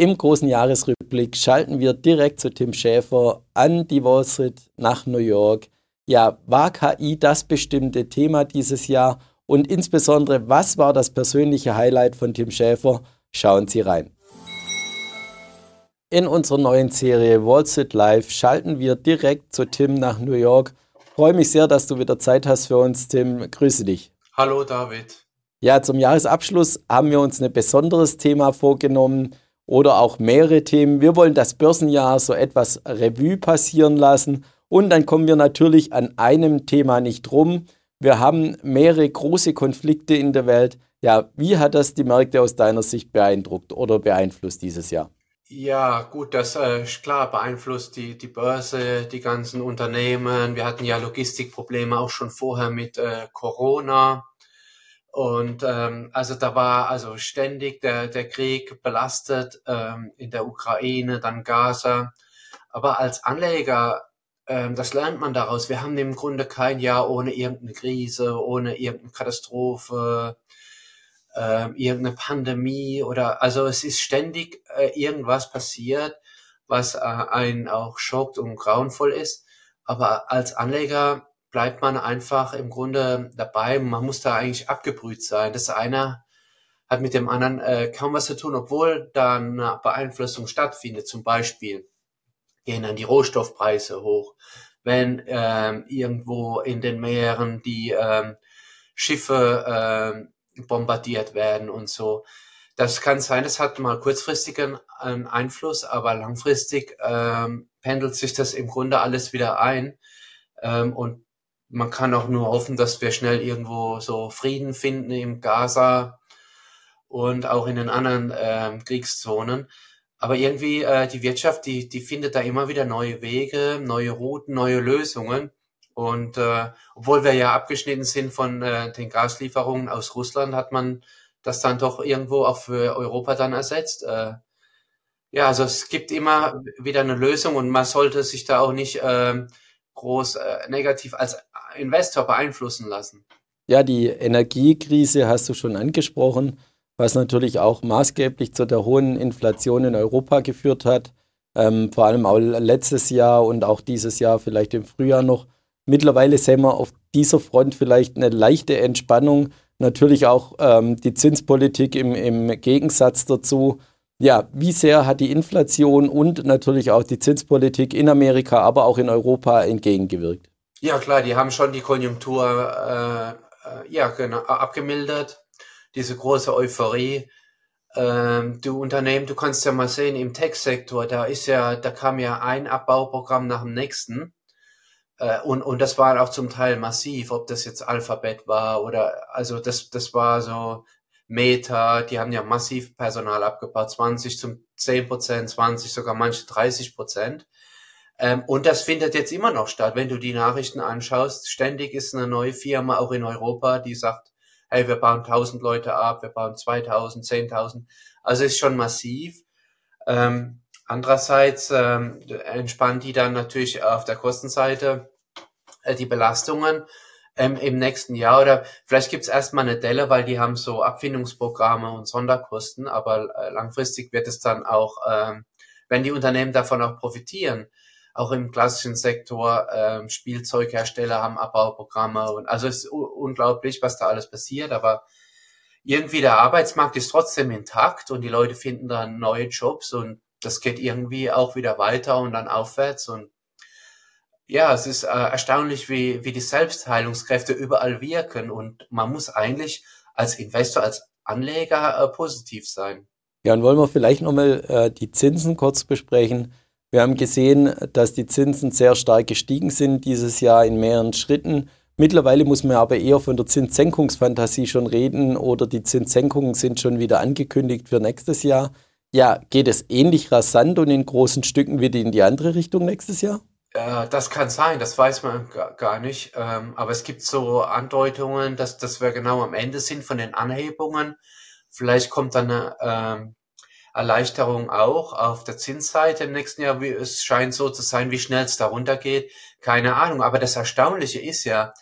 im großen Jahresrückblick schalten wir direkt zu Tim Schäfer an die Wall Street nach New York. Ja, war KI das bestimmte Thema dieses Jahr? Und insbesondere, was war das persönliche Highlight von Tim Schäfer? Schauen Sie rein. In unserer neuen Serie Wall Street Live schalten wir direkt zu Tim nach New York. Freue mich sehr, dass du wieder Zeit hast für uns, Tim. Grüße dich. Hallo, David. Ja, zum Jahresabschluss haben wir uns ein besonderes Thema vorgenommen oder auch mehrere Themen. Wir wollen das Börsenjahr so etwas Revue passieren lassen und dann kommen wir natürlich an einem Thema nicht rum. Wir haben mehrere große Konflikte in der Welt. Ja, wie hat das die Märkte aus deiner Sicht beeindruckt oder beeinflusst dieses Jahr? Ja, gut, das äh, klar beeinflusst die, die Börse, die ganzen Unternehmen. Wir hatten ja Logistikprobleme auch schon vorher mit äh, Corona. Und ähm, also da war also ständig der, der Krieg belastet ähm, in der Ukraine, dann Gaza. Aber als Anleger, ähm, das lernt man daraus. Wir haben im Grunde kein Jahr ohne irgendeine Krise, ohne irgendeine Katastrophe, äh, irgendeine Pandemie oder also es ist ständig äh, irgendwas passiert, was äh, einen auch schockt und grauenvoll ist. Aber als Anleger bleibt man einfach im Grunde dabei. Man muss da eigentlich abgebrüht sein. Das eine hat mit dem anderen äh, kaum was zu tun, obwohl da eine Beeinflussung stattfindet. Zum Beispiel gehen dann die Rohstoffpreise hoch. Wenn ähm, irgendwo in den Meeren die ähm, Schiffe ähm, bombardiert werden und so. Das kann sein, das hat mal kurzfristigen ähm, Einfluss, aber langfristig ähm, pendelt sich das im Grunde alles wieder ein. Ähm, und man kann auch nur hoffen, dass wir schnell irgendwo so Frieden finden im Gaza und auch in den anderen ähm, Kriegszonen. Aber irgendwie äh, die Wirtschaft, die, die findet da immer wieder neue Wege, neue Routen, neue Lösungen. Und äh, obwohl wir ja abgeschnitten sind von äh, den Gaslieferungen aus Russland, hat man das dann doch irgendwo auch für Europa dann ersetzt. Äh, ja, also es gibt immer wieder eine Lösung und man sollte sich da auch nicht äh, groß äh, negativ als Investor beeinflussen lassen. Ja, die Energiekrise hast du schon angesprochen, was natürlich auch maßgeblich zu der hohen Inflation in Europa geführt hat. Ähm, vor allem auch letztes Jahr und auch dieses Jahr, vielleicht im Frühjahr noch. Mittlerweile sehen wir auf dieser Front vielleicht eine leichte Entspannung. Natürlich auch ähm, die Zinspolitik im, im Gegensatz dazu. Ja, wie sehr hat die Inflation und natürlich auch die Zinspolitik in Amerika, aber auch in Europa entgegengewirkt? Ja, klar, die haben schon die Konjunktur äh, äh, ja, genau, abgemildert, diese große Euphorie. Ähm, du Unternehmen, du kannst ja mal sehen, im Tech-Sektor, da ist ja, da kam ja ein Abbauprogramm nach dem nächsten. Äh, und, und das war auch zum Teil massiv, ob das jetzt Alphabet war oder, also das, das war so Meta, die haben ja massiv Personal abgebaut, 20 zum 10 Prozent, 20, sogar manche 30 Prozent. Ähm, und das findet jetzt immer noch statt. Wenn du die Nachrichten anschaust, ständig ist eine neue Firma auch in Europa, die sagt, hey, wir bauen 1000 Leute ab, wir bauen 2000, 10.000. Also ist schon massiv. Ähm, Andererseits ähm, entspannt die dann natürlich auf der Kostenseite äh, die Belastungen ähm, im nächsten Jahr oder vielleicht gibt's erstmal eine Delle, weil die haben so Abfindungsprogramme und Sonderkosten, aber äh, langfristig wird es dann auch, ähm, wenn die Unternehmen davon auch profitieren, auch im klassischen Sektor ähm, Spielzeughersteller haben Abbauprogramme und also es ist unglaublich, was da alles passiert, aber irgendwie der Arbeitsmarkt ist trotzdem intakt und die Leute finden dann neue Jobs und das geht irgendwie auch wieder weiter und dann aufwärts und ja, es ist äh, erstaunlich, wie, wie die Selbstheilungskräfte überall wirken und man muss eigentlich als Investor, als Anleger äh, positiv sein. Ja, und wollen wir vielleicht nochmal äh, die Zinsen kurz besprechen. Wir haben gesehen, dass die Zinsen sehr stark gestiegen sind dieses Jahr in mehreren Schritten. Mittlerweile muss man aber eher von der Zinssenkungsfantasie schon reden oder die Zinssenkungen sind schon wieder angekündigt für nächstes Jahr. Ja, geht es ähnlich rasant und in großen Stücken wieder in die andere Richtung nächstes Jahr? Äh, das kann sein, das weiß man gar nicht. Ähm, aber es gibt so Andeutungen, dass, dass wir genau am Ende sind von den Anhebungen. Vielleicht kommt dann eine ähm, Erleichterung auch auf der Zinsseite im nächsten Jahr. Es scheint so zu sein, wie schnell es da runtergeht. Keine Ahnung. Aber das Erstaunliche ist ja,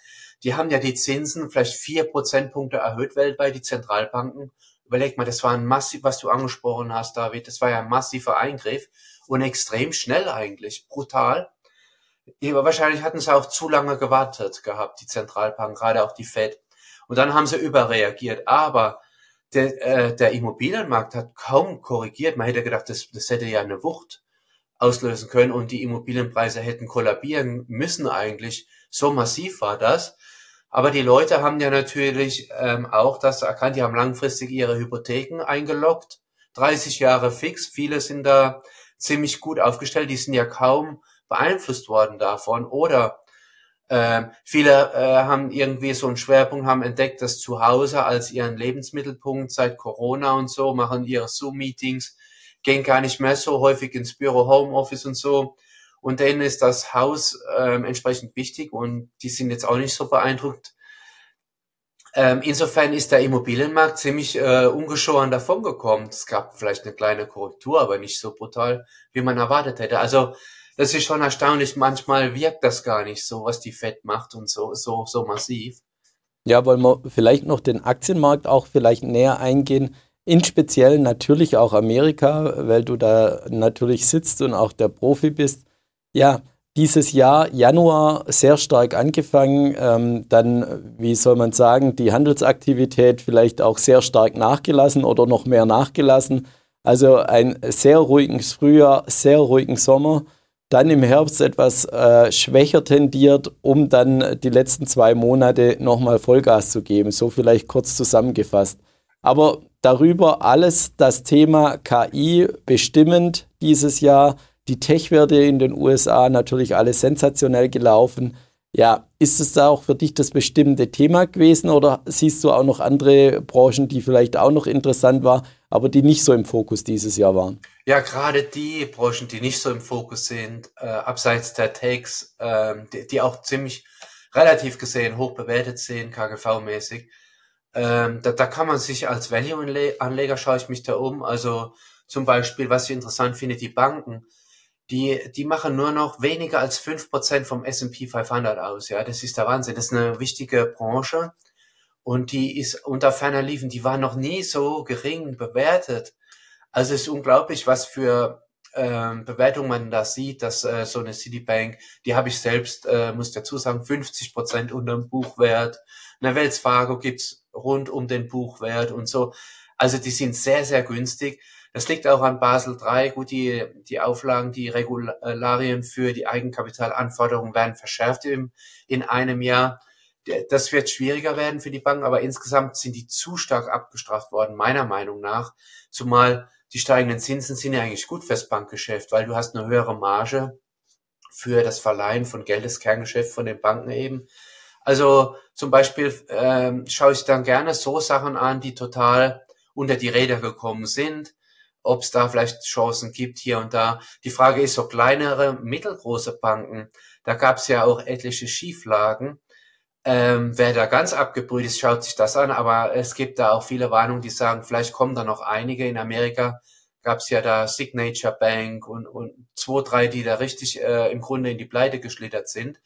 die haben ja die Zinsen vielleicht vier Prozentpunkte erhöht weltweit, die Zentralbanken überleg mal, das war ein massiv, was du angesprochen hast, David, das war ja ein massiver Eingriff und extrem schnell eigentlich, brutal. Aber wahrscheinlich hatten sie auch zu lange gewartet gehabt, die Zentralbank, gerade auch die Fed. Und dann haben sie überreagiert. Aber der, äh, der Immobilienmarkt hat kaum korrigiert. Man hätte gedacht, das, das hätte ja eine Wucht auslösen können und die Immobilienpreise hätten kollabieren müssen eigentlich. So massiv war das. Aber die Leute haben ja natürlich ähm, auch das erkannt, die haben langfristig ihre Hypotheken eingeloggt. 30 Jahre fix. Viele sind da ziemlich gut aufgestellt. Die sind ja kaum beeinflusst worden davon. Oder äh, viele äh, haben irgendwie so einen Schwerpunkt, haben entdeckt, dass zu Hause als ihren Lebensmittelpunkt seit Corona und so, machen ihre Zoom-Meetings, gehen gar nicht mehr so häufig ins Büro, Homeoffice und so. Und denen ist das Haus ähm, entsprechend wichtig und die sind jetzt auch nicht so beeindruckt. Ähm, insofern ist der Immobilienmarkt ziemlich äh, ungeschoren davongekommen. Es gab vielleicht eine kleine Korrektur, aber nicht so brutal, wie man erwartet hätte. Also das ist schon erstaunlich. Manchmal wirkt das gar nicht so, was die Fed macht und so, so, so massiv. Ja, wollen wir vielleicht noch den Aktienmarkt auch vielleicht näher eingehen. In speziell natürlich auch Amerika, weil du da natürlich sitzt und auch der Profi bist. Ja, dieses Jahr, Januar, sehr stark angefangen. Ähm, dann, wie soll man sagen, die Handelsaktivität vielleicht auch sehr stark nachgelassen oder noch mehr nachgelassen. Also ein sehr ruhiges Frühjahr, sehr ruhigen Sommer dann im Herbst etwas äh, schwächer tendiert, um dann die letzten zwei Monate nochmal Vollgas zu geben. So vielleicht kurz zusammengefasst. Aber darüber alles das Thema KI bestimmend dieses Jahr. Die Tech-Werte in den USA natürlich alles sensationell gelaufen. Ja, ist es da auch für dich das bestimmte Thema gewesen oder siehst du auch noch andere Branchen, die vielleicht auch noch interessant waren, aber die nicht so im Fokus dieses Jahr waren? Ja, gerade die Branchen, die nicht so im Fokus sind, äh, abseits der Takes, äh, die, die, auch ziemlich relativ gesehen hoch bewertet sind, KGV-mäßig, ähm, da, da kann man sich als Value-Anleger, schaue ich mich da um, also zum Beispiel, was ich interessant finde, die Banken, die, die machen nur noch weniger als fünf Prozent vom S&P 500 aus, ja, das ist der Wahnsinn, das ist eine wichtige Branche und die ist unter ferner Liefen, die war noch nie so gering bewertet also es ist unglaublich, was für ähm, Bewertung man da sieht, dass äh, so eine Citibank, die habe ich selbst, äh, muss dazu sagen, 50 Prozent unter dem Buchwert. Eine Wells Fargo gibt's rund um den Buchwert und so. Also die sind sehr, sehr günstig. Das liegt auch an Basel III. Gut, die, die Auflagen, die Regularien für die Eigenkapitalanforderungen werden verschärft im, in einem Jahr. Das wird schwieriger werden für die Banken, aber insgesamt sind die zu stark abgestraft worden, meiner Meinung nach. Zumal die steigenden Zinsen sind ja eigentlich gut fürs Bankgeschäft, weil du hast eine höhere Marge für das Verleihen von Geld, das Kerngeschäft von den Banken eben. Also zum Beispiel ähm, schaue ich dann gerne so Sachen an, die total unter die Räder gekommen sind, ob es da vielleicht Chancen gibt hier und da. Die Frage ist, so kleinere, mittelgroße Banken, da gab es ja auch etliche Schieflagen. Ähm, wer da ganz abgebrüht ist, schaut sich das an, aber es gibt da auch viele Warnungen, die sagen, vielleicht kommen da noch einige. In Amerika gab es ja da Signature Bank und, und zwei, drei, die da richtig äh, im Grunde in die Pleite geschlittert sind.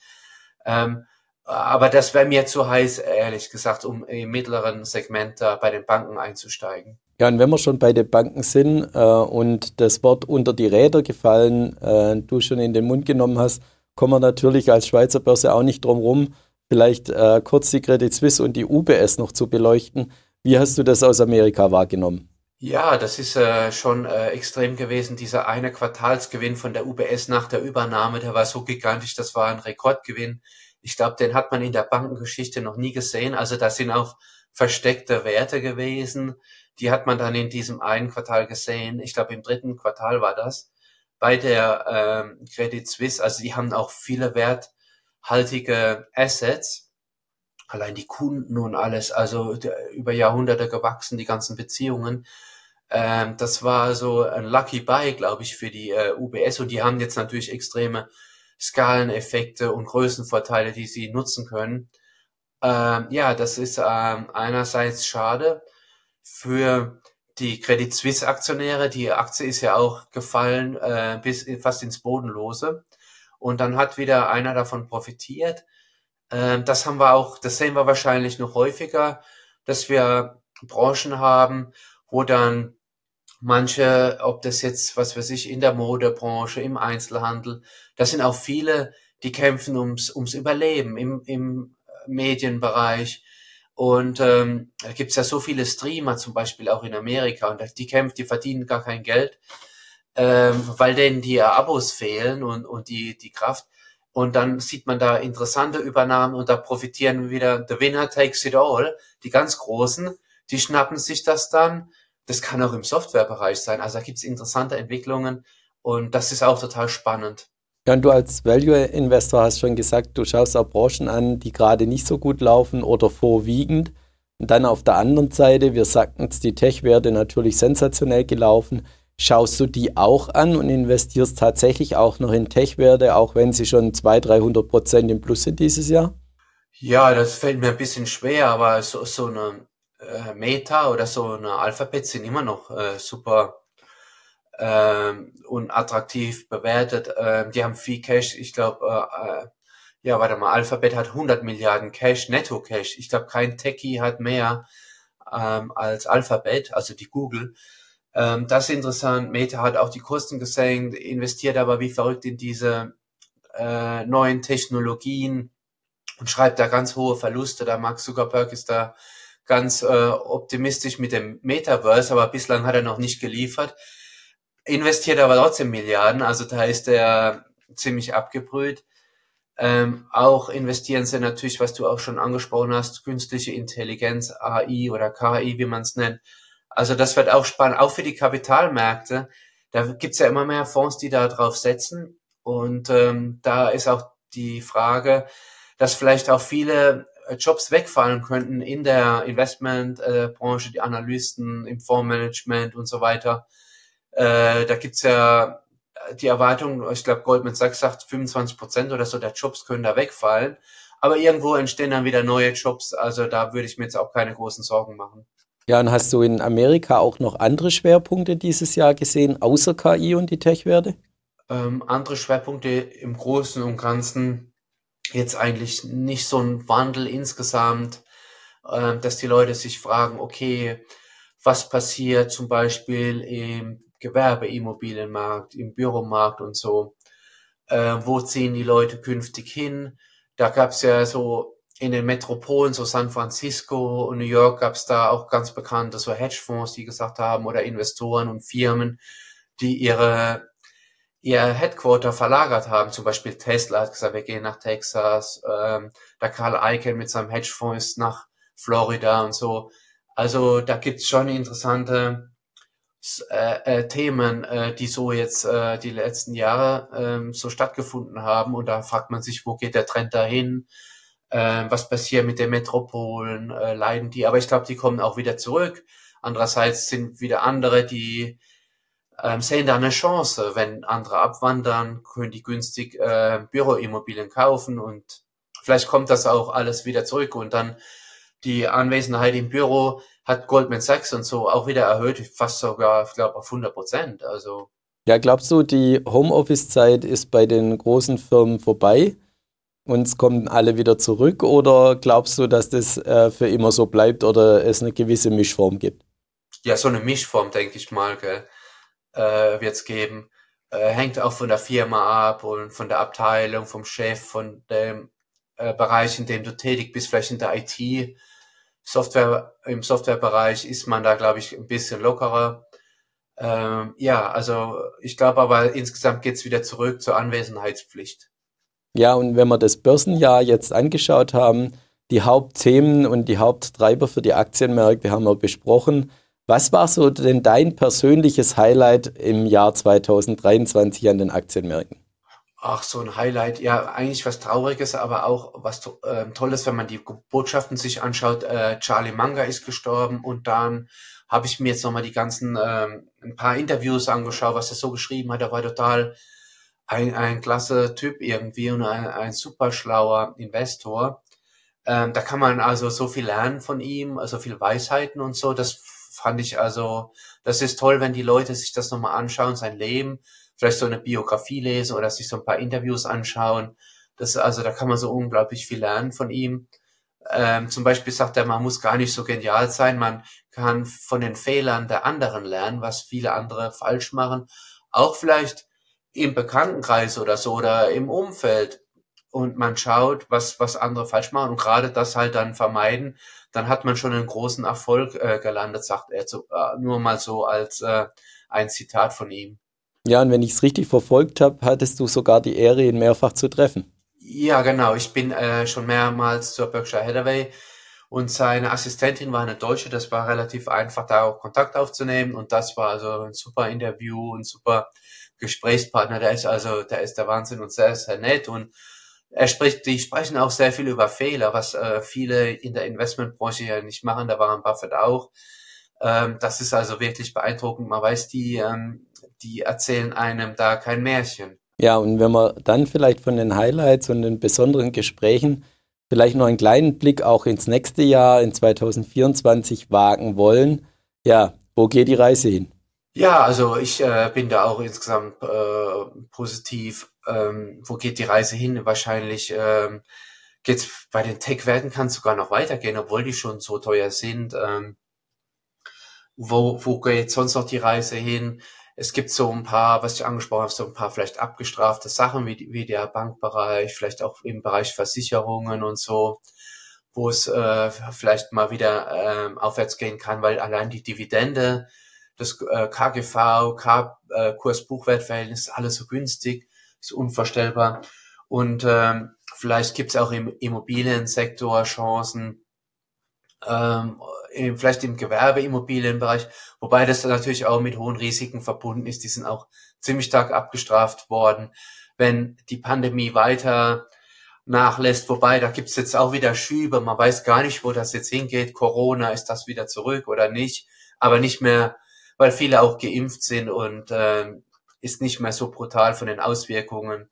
Ähm, aber das wäre mir zu heiß, ehrlich gesagt, um im mittleren Segment da bei den Banken einzusteigen. Ja, und wenn wir schon bei den Banken sind äh, und das Wort unter die Räder gefallen, äh, du schon in den Mund genommen hast, kommen wir natürlich als Schweizer Börse auch nicht drum rum, vielleicht äh, kurz die Credit Suisse und die UBS noch zu beleuchten. Wie hast du das aus Amerika wahrgenommen? Ja, das ist äh, schon äh, extrem gewesen. Dieser eine Quartalsgewinn von der UBS nach der Übernahme, der war so gigantisch, das war ein Rekordgewinn. Ich glaube, den hat man in der Bankengeschichte noch nie gesehen. Also das sind auch versteckte Werte gewesen. Die hat man dann in diesem einen Quartal gesehen. Ich glaube, im dritten Quartal war das bei der ähm, Credit Suisse. Also die haben auch viele Wert haltige Assets, allein die Kunden und alles, also über Jahrhunderte gewachsen, die ganzen Beziehungen. Ähm, das war so ein Lucky Buy, glaube ich, für die äh, UBS und die haben jetzt natürlich extreme Skaleneffekte und Größenvorteile, die sie nutzen können. Ähm, ja, das ist ähm, einerseits schade für die Credit Suisse Aktionäre. Die Aktie ist ja auch gefallen äh, bis fast ins Bodenlose und dann hat wieder einer davon profitiert. Ähm, das haben wir auch, das sehen wir wahrscheinlich noch häufiger, dass wir Branchen haben, wo dann manche, ob das jetzt, was weiß ich, in der Modebranche, im Einzelhandel, das sind auch viele, die kämpfen ums, ums Überleben im, im Medienbereich. Und ähm, da gibt's ja so viele Streamer, zum Beispiel auch in Amerika, und die kämpfen, die verdienen gar kein Geld, ähm, weil denen die Abos fehlen und, und die, die Kraft. Und dann sieht man da interessante Übernahmen und da profitieren wieder the winner takes it all. Die ganz Großen, die schnappen sich das dann. Das kann auch im Softwarebereich sein. Also da gibt's interessante Entwicklungen und das ist auch total spannend. Ja, und du als Value-Investor hast schon gesagt, du schaust auch Branchen an, die gerade nicht so gut laufen oder vorwiegend. Und dann auf der anderen Seite, wir sagten es, die Tech-Werte natürlich sensationell gelaufen. Schaust du die auch an und investierst tatsächlich auch noch in Tech-Werte, auch wenn sie schon 200, 300 Prozent im Plus sind dieses Jahr? Ja, das fällt mir ein bisschen schwer, aber so, so eine äh, Meta oder so eine Alphabet sind immer noch äh, super ähm, und attraktiv bewertet. Ähm, die haben viel Cash. Ich glaube, äh, äh, ja, warte mal, Alphabet hat 100 Milliarden Cash, Netto Cash. Ich glaube, kein Techie hat mehr ähm, als Alphabet, also die Google. Ähm, das ist interessant. Meta hat auch die Kosten gesenkt, investiert aber wie verrückt in diese äh, neuen Technologien und schreibt da ganz hohe Verluste. Da Mark Zuckerberg ist da ganz äh, optimistisch mit dem Metaverse, aber bislang hat er noch nicht geliefert. Investiert aber trotzdem Milliarden, also da ist er ziemlich abgebrüht. Ähm, auch investieren sie natürlich, was du auch schon angesprochen hast, künstliche Intelligenz, AI oder KI, wie man es nennt, also das wird auch spannend, auch für die Kapitalmärkte. Da gibt's ja immer mehr Fonds, die da drauf setzen. Und ähm, da ist auch die Frage, dass vielleicht auch viele äh, Jobs wegfallen könnten in der Investmentbranche, äh, die Analysten im Fondsmanagement und so weiter. Äh, da gibt's ja die Erwartung, ich glaube Goldman Sachs sagt 25 Prozent oder so der Jobs können da wegfallen. Aber irgendwo entstehen dann wieder neue Jobs. Also da würde ich mir jetzt auch keine großen Sorgen machen. Ja, und hast du in Amerika auch noch andere Schwerpunkte dieses Jahr gesehen, außer KI und die Tech-Werte? Ähm, andere Schwerpunkte im Großen und Ganzen jetzt eigentlich nicht so ein Wandel insgesamt, äh, dass die Leute sich fragen, okay, was passiert zum Beispiel im Gewerbeimmobilienmarkt, im Büromarkt und so, äh, wo ziehen die Leute künftig hin? Da gab es ja so in den Metropolen, so San Francisco und New York, gab es da auch ganz bekannte so Hedgefonds, die gesagt haben, oder Investoren und Firmen, die ihre ihr Headquarter verlagert haben. Zum Beispiel Tesla hat gesagt, wir gehen nach Texas. Ähm, der Karl Icahn mit seinem Hedgefonds ist nach Florida und so. Also da gibt's schon interessante äh, äh, Themen, äh, die so jetzt äh, die letzten Jahre äh, so stattgefunden haben. Und da fragt man sich, wo geht der Trend dahin? Äh, was passiert mit den Metropolen, äh, leiden die, aber ich glaube, die kommen auch wieder zurück. Andererseits sind wieder andere, die ähm, sehen da eine Chance. Wenn andere abwandern, können die günstig äh, Büroimmobilien kaufen und vielleicht kommt das auch alles wieder zurück und dann die Anwesenheit im Büro hat Goldman Sachs und so auch wieder erhöht, fast sogar, ich glaube, auf 100 Prozent. Also ja, glaubst du, die Homeoffice-Zeit ist bei den großen Firmen vorbei? Und es kommen alle wieder zurück? Oder glaubst du, dass das äh, für immer so bleibt oder es eine gewisse Mischform gibt? Ja, so eine Mischform, denke ich mal, äh, wird es geben. Äh, hängt auch von der Firma ab und von der Abteilung, vom Chef, von dem äh, Bereich, in dem du tätig bist, vielleicht in der IT. Software, im Softwarebereich ist man da, glaube ich, ein bisschen lockerer. Ähm, ja, also ich glaube aber insgesamt geht's wieder zurück zur Anwesenheitspflicht. Ja, und wenn wir das Börsenjahr jetzt angeschaut haben, die Hauptthemen und die Haupttreiber für die Aktienmärkte haben wir besprochen. Was war so denn dein persönliches Highlight im Jahr 2023 an den Aktienmärkten? Ach, so ein Highlight. Ja, eigentlich was Trauriges, aber auch was äh, Tolles, wenn man die Botschaften sich anschaut. Äh, Charlie Manga ist gestorben und dann habe ich mir jetzt nochmal die ganzen, äh, ein paar Interviews angeschaut, was er so geschrieben hat. Er war total ein, ein klasse Typ irgendwie und ein, ein super schlauer Investor. Ähm, da kann man also so viel lernen von ihm, also viel Weisheiten und so. Das fand ich also, das ist toll, wenn die Leute sich das nochmal anschauen, sein Leben, vielleicht so eine Biografie lesen oder sich so ein paar Interviews anschauen. Das, also da kann man so unglaublich viel lernen von ihm. Ähm, zum Beispiel sagt er, man muss gar nicht so genial sein, man kann von den Fehlern der anderen lernen, was viele andere falsch machen. Auch vielleicht im Bekanntenkreis oder so oder im Umfeld. Und man schaut, was, was andere falsch machen und gerade das halt dann vermeiden, dann hat man schon einen großen Erfolg äh, gelandet, sagt er zu, äh, nur mal so als äh, ein Zitat von ihm. Ja, und wenn ich es richtig verfolgt habe, hattest du sogar die Ehre, ihn mehrfach zu treffen. Ja, genau. Ich bin äh, schon mehrmals zur Berkshire Hathaway und seine Assistentin war eine Deutsche. Das war relativ einfach, da auch Kontakt aufzunehmen. Und das war also ein super Interview, ein super Gesprächspartner. Der ist also, der ist der Wahnsinn und sehr, sehr nett. Und er spricht, die sprechen auch sehr viel über Fehler, was äh, viele in der Investmentbranche ja nicht machen. Da waren Buffett auch. Ähm, das ist also wirklich beeindruckend. Man weiß, die, ähm, die erzählen einem da kein Märchen. Ja, und wenn wir dann vielleicht von den Highlights und den besonderen Gesprächen vielleicht noch einen kleinen Blick auch ins nächste Jahr, in 2024 wagen wollen. Ja, wo geht die Reise hin? Ja, also ich äh, bin da auch insgesamt äh, positiv. Ähm, wo geht die Reise hin? Wahrscheinlich ähm, geht bei den Tech-Werten kann es sogar noch weitergehen, obwohl die schon so teuer sind. Ähm, wo, wo geht sonst noch die Reise hin? Es gibt so ein paar, was ich angesprochen habe, so ein paar vielleicht abgestrafte Sachen wie, wie der Bankbereich, vielleicht auch im Bereich Versicherungen und so, wo es äh, vielleicht mal wieder äh, aufwärts gehen kann, weil allein die Dividende, das äh, KGV, K, äh, Kurs-Buchwert-Verhältnis, alles so günstig, ist unvorstellbar. Und ähm, vielleicht gibt es auch im Immobiliensektor Chancen, ähm, vielleicht im Gewerbeimmobilienbereich, wobei das natürlich auch mit hohen Risiken verbunden ist. Die sind auch ziemlich stark abgestraft worden. Wenn die Pandemie weiter nachlässt, wobei da gibt's jetzt auch wieder Schübe, man weiß gar nicht, wo das jetzt hingeht. Corona, ist das wieder zurück oder nicht? Aber nicht mehr, weil viele auch geimpft sind und äh, ist nicht mehr so brutal von den Auswirkungen.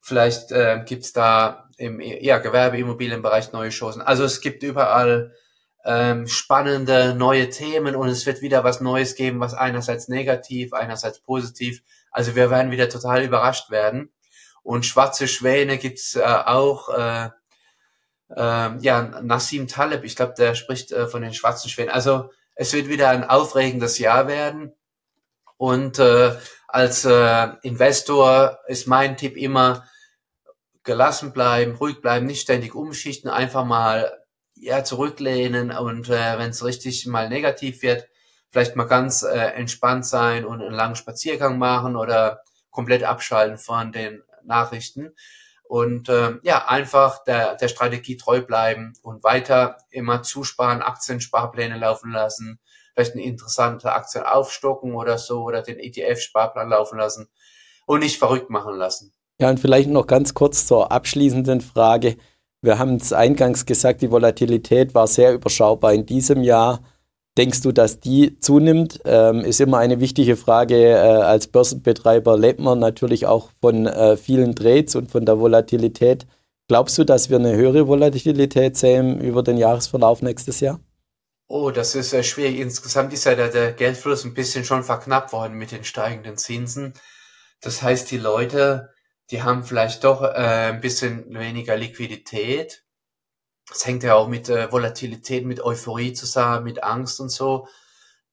Vielleicht äh, gibt's da im ja, Gewerbeimmobilienbereich neue Chancen. Also es gibt überall ähm, spannende neue Themen und es wird wieder was Neues geben, was einerseits negativ, einerseits positiv. Also wir werden wieder total überrascht werden. Und schwarze Schwäne gibt's äh, auch. Äh, äh, ja, Nassim Taleb, ich glaube, der spricht äh, von den schwarzen Schwänen. Also es wird wieder ein aufregendes Jahr werden. Und äh, als äh, Investor ist mein Tipp immer, gelassen bleiben, ruhig bleiben, nicht ständig umschichten, einfach mal ja, zurücklehnen und äh, wenn es richtig mal negativ wird, vielleicht mal ganz äh, entspannt sein und einen langen Spaziergang machen oder komplett abschalten von den Nachrichten. Und äh, ja, einfach der, der Strategie treu bleiben und weiter immer zusparen, Aktiensparpläne laufen lassen, vielleicht eine interessante Aktie aufstocken oder so oder den ETF-Sparplan laufen lassen und nicht verrückt machen lassen. Ja, und vielleicht noch ganz kurz zur abschließenden Frage. Wir haben es eingangs gesagt, die Volatilität war sehr überschaubar in diesem Jahr. Denkst du, dass die zunimmt? Ähm, ist immer eine wichtige Frage. Äh, als Börsenbetreiber lebt man natürlich auch von äh, vielen Trades und von der Volatilität. Glaubst du, dass wir eine höhere Volatilität sehen über den Jahresverlauf nächstes Jahr? Oh, das ist äh, schwierig. Insgesamt ist ja der, der Geldfluss ein bisschen schon verknappt worden mit den steigenden Zinsen. Das heißt, die Leute die haben vielleicht doch äh, ein bisschen weniger Liquidität. Das hängt ja auch mit äh, Volatilität, mit Euphorie zusammen, mit Angst und so.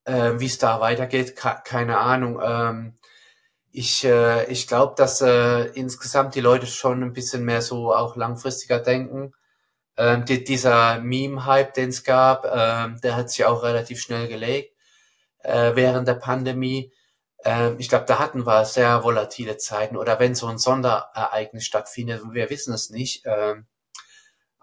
Äh, Wie es da weitergeht, keine Ahnung. Ähm, ich äh, ich glaube, dass äh, insgesamt die Leute schon ein bisschen mehr so auch langfristiger denken. Ähm, die, dieser Meme-Hype, den es gab, ähm, der hat sich auch relativ schnell gelegt äh, während der Pandemie. Ähm, ich glaube, da hatten wir sehr volatile Zeiten oder wenn so ein Sonderereignis stattfindet, wir wissen es nicht. Ähm,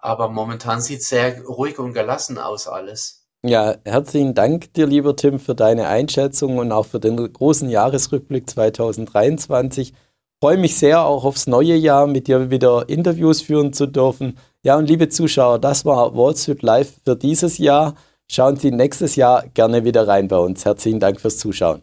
aber momentan sieht es sehr ruhig und gelassen aus alles. Ja, herzlichen Dank dir, lieber Tim, für deine Einschätzung und auch für den großen Jahresrückblick 2023. Freue mich sehr auch aufs neue Jahr, mit dir wieder Interviews führen zu dürfen. Ja, und liebe Zuschauer, das war Wall Street Live für dieses Jahr. Schauen Sie nächstes Jahr gerne wieder rein bei uns. Herzlichen Dank fürs Zuschauen.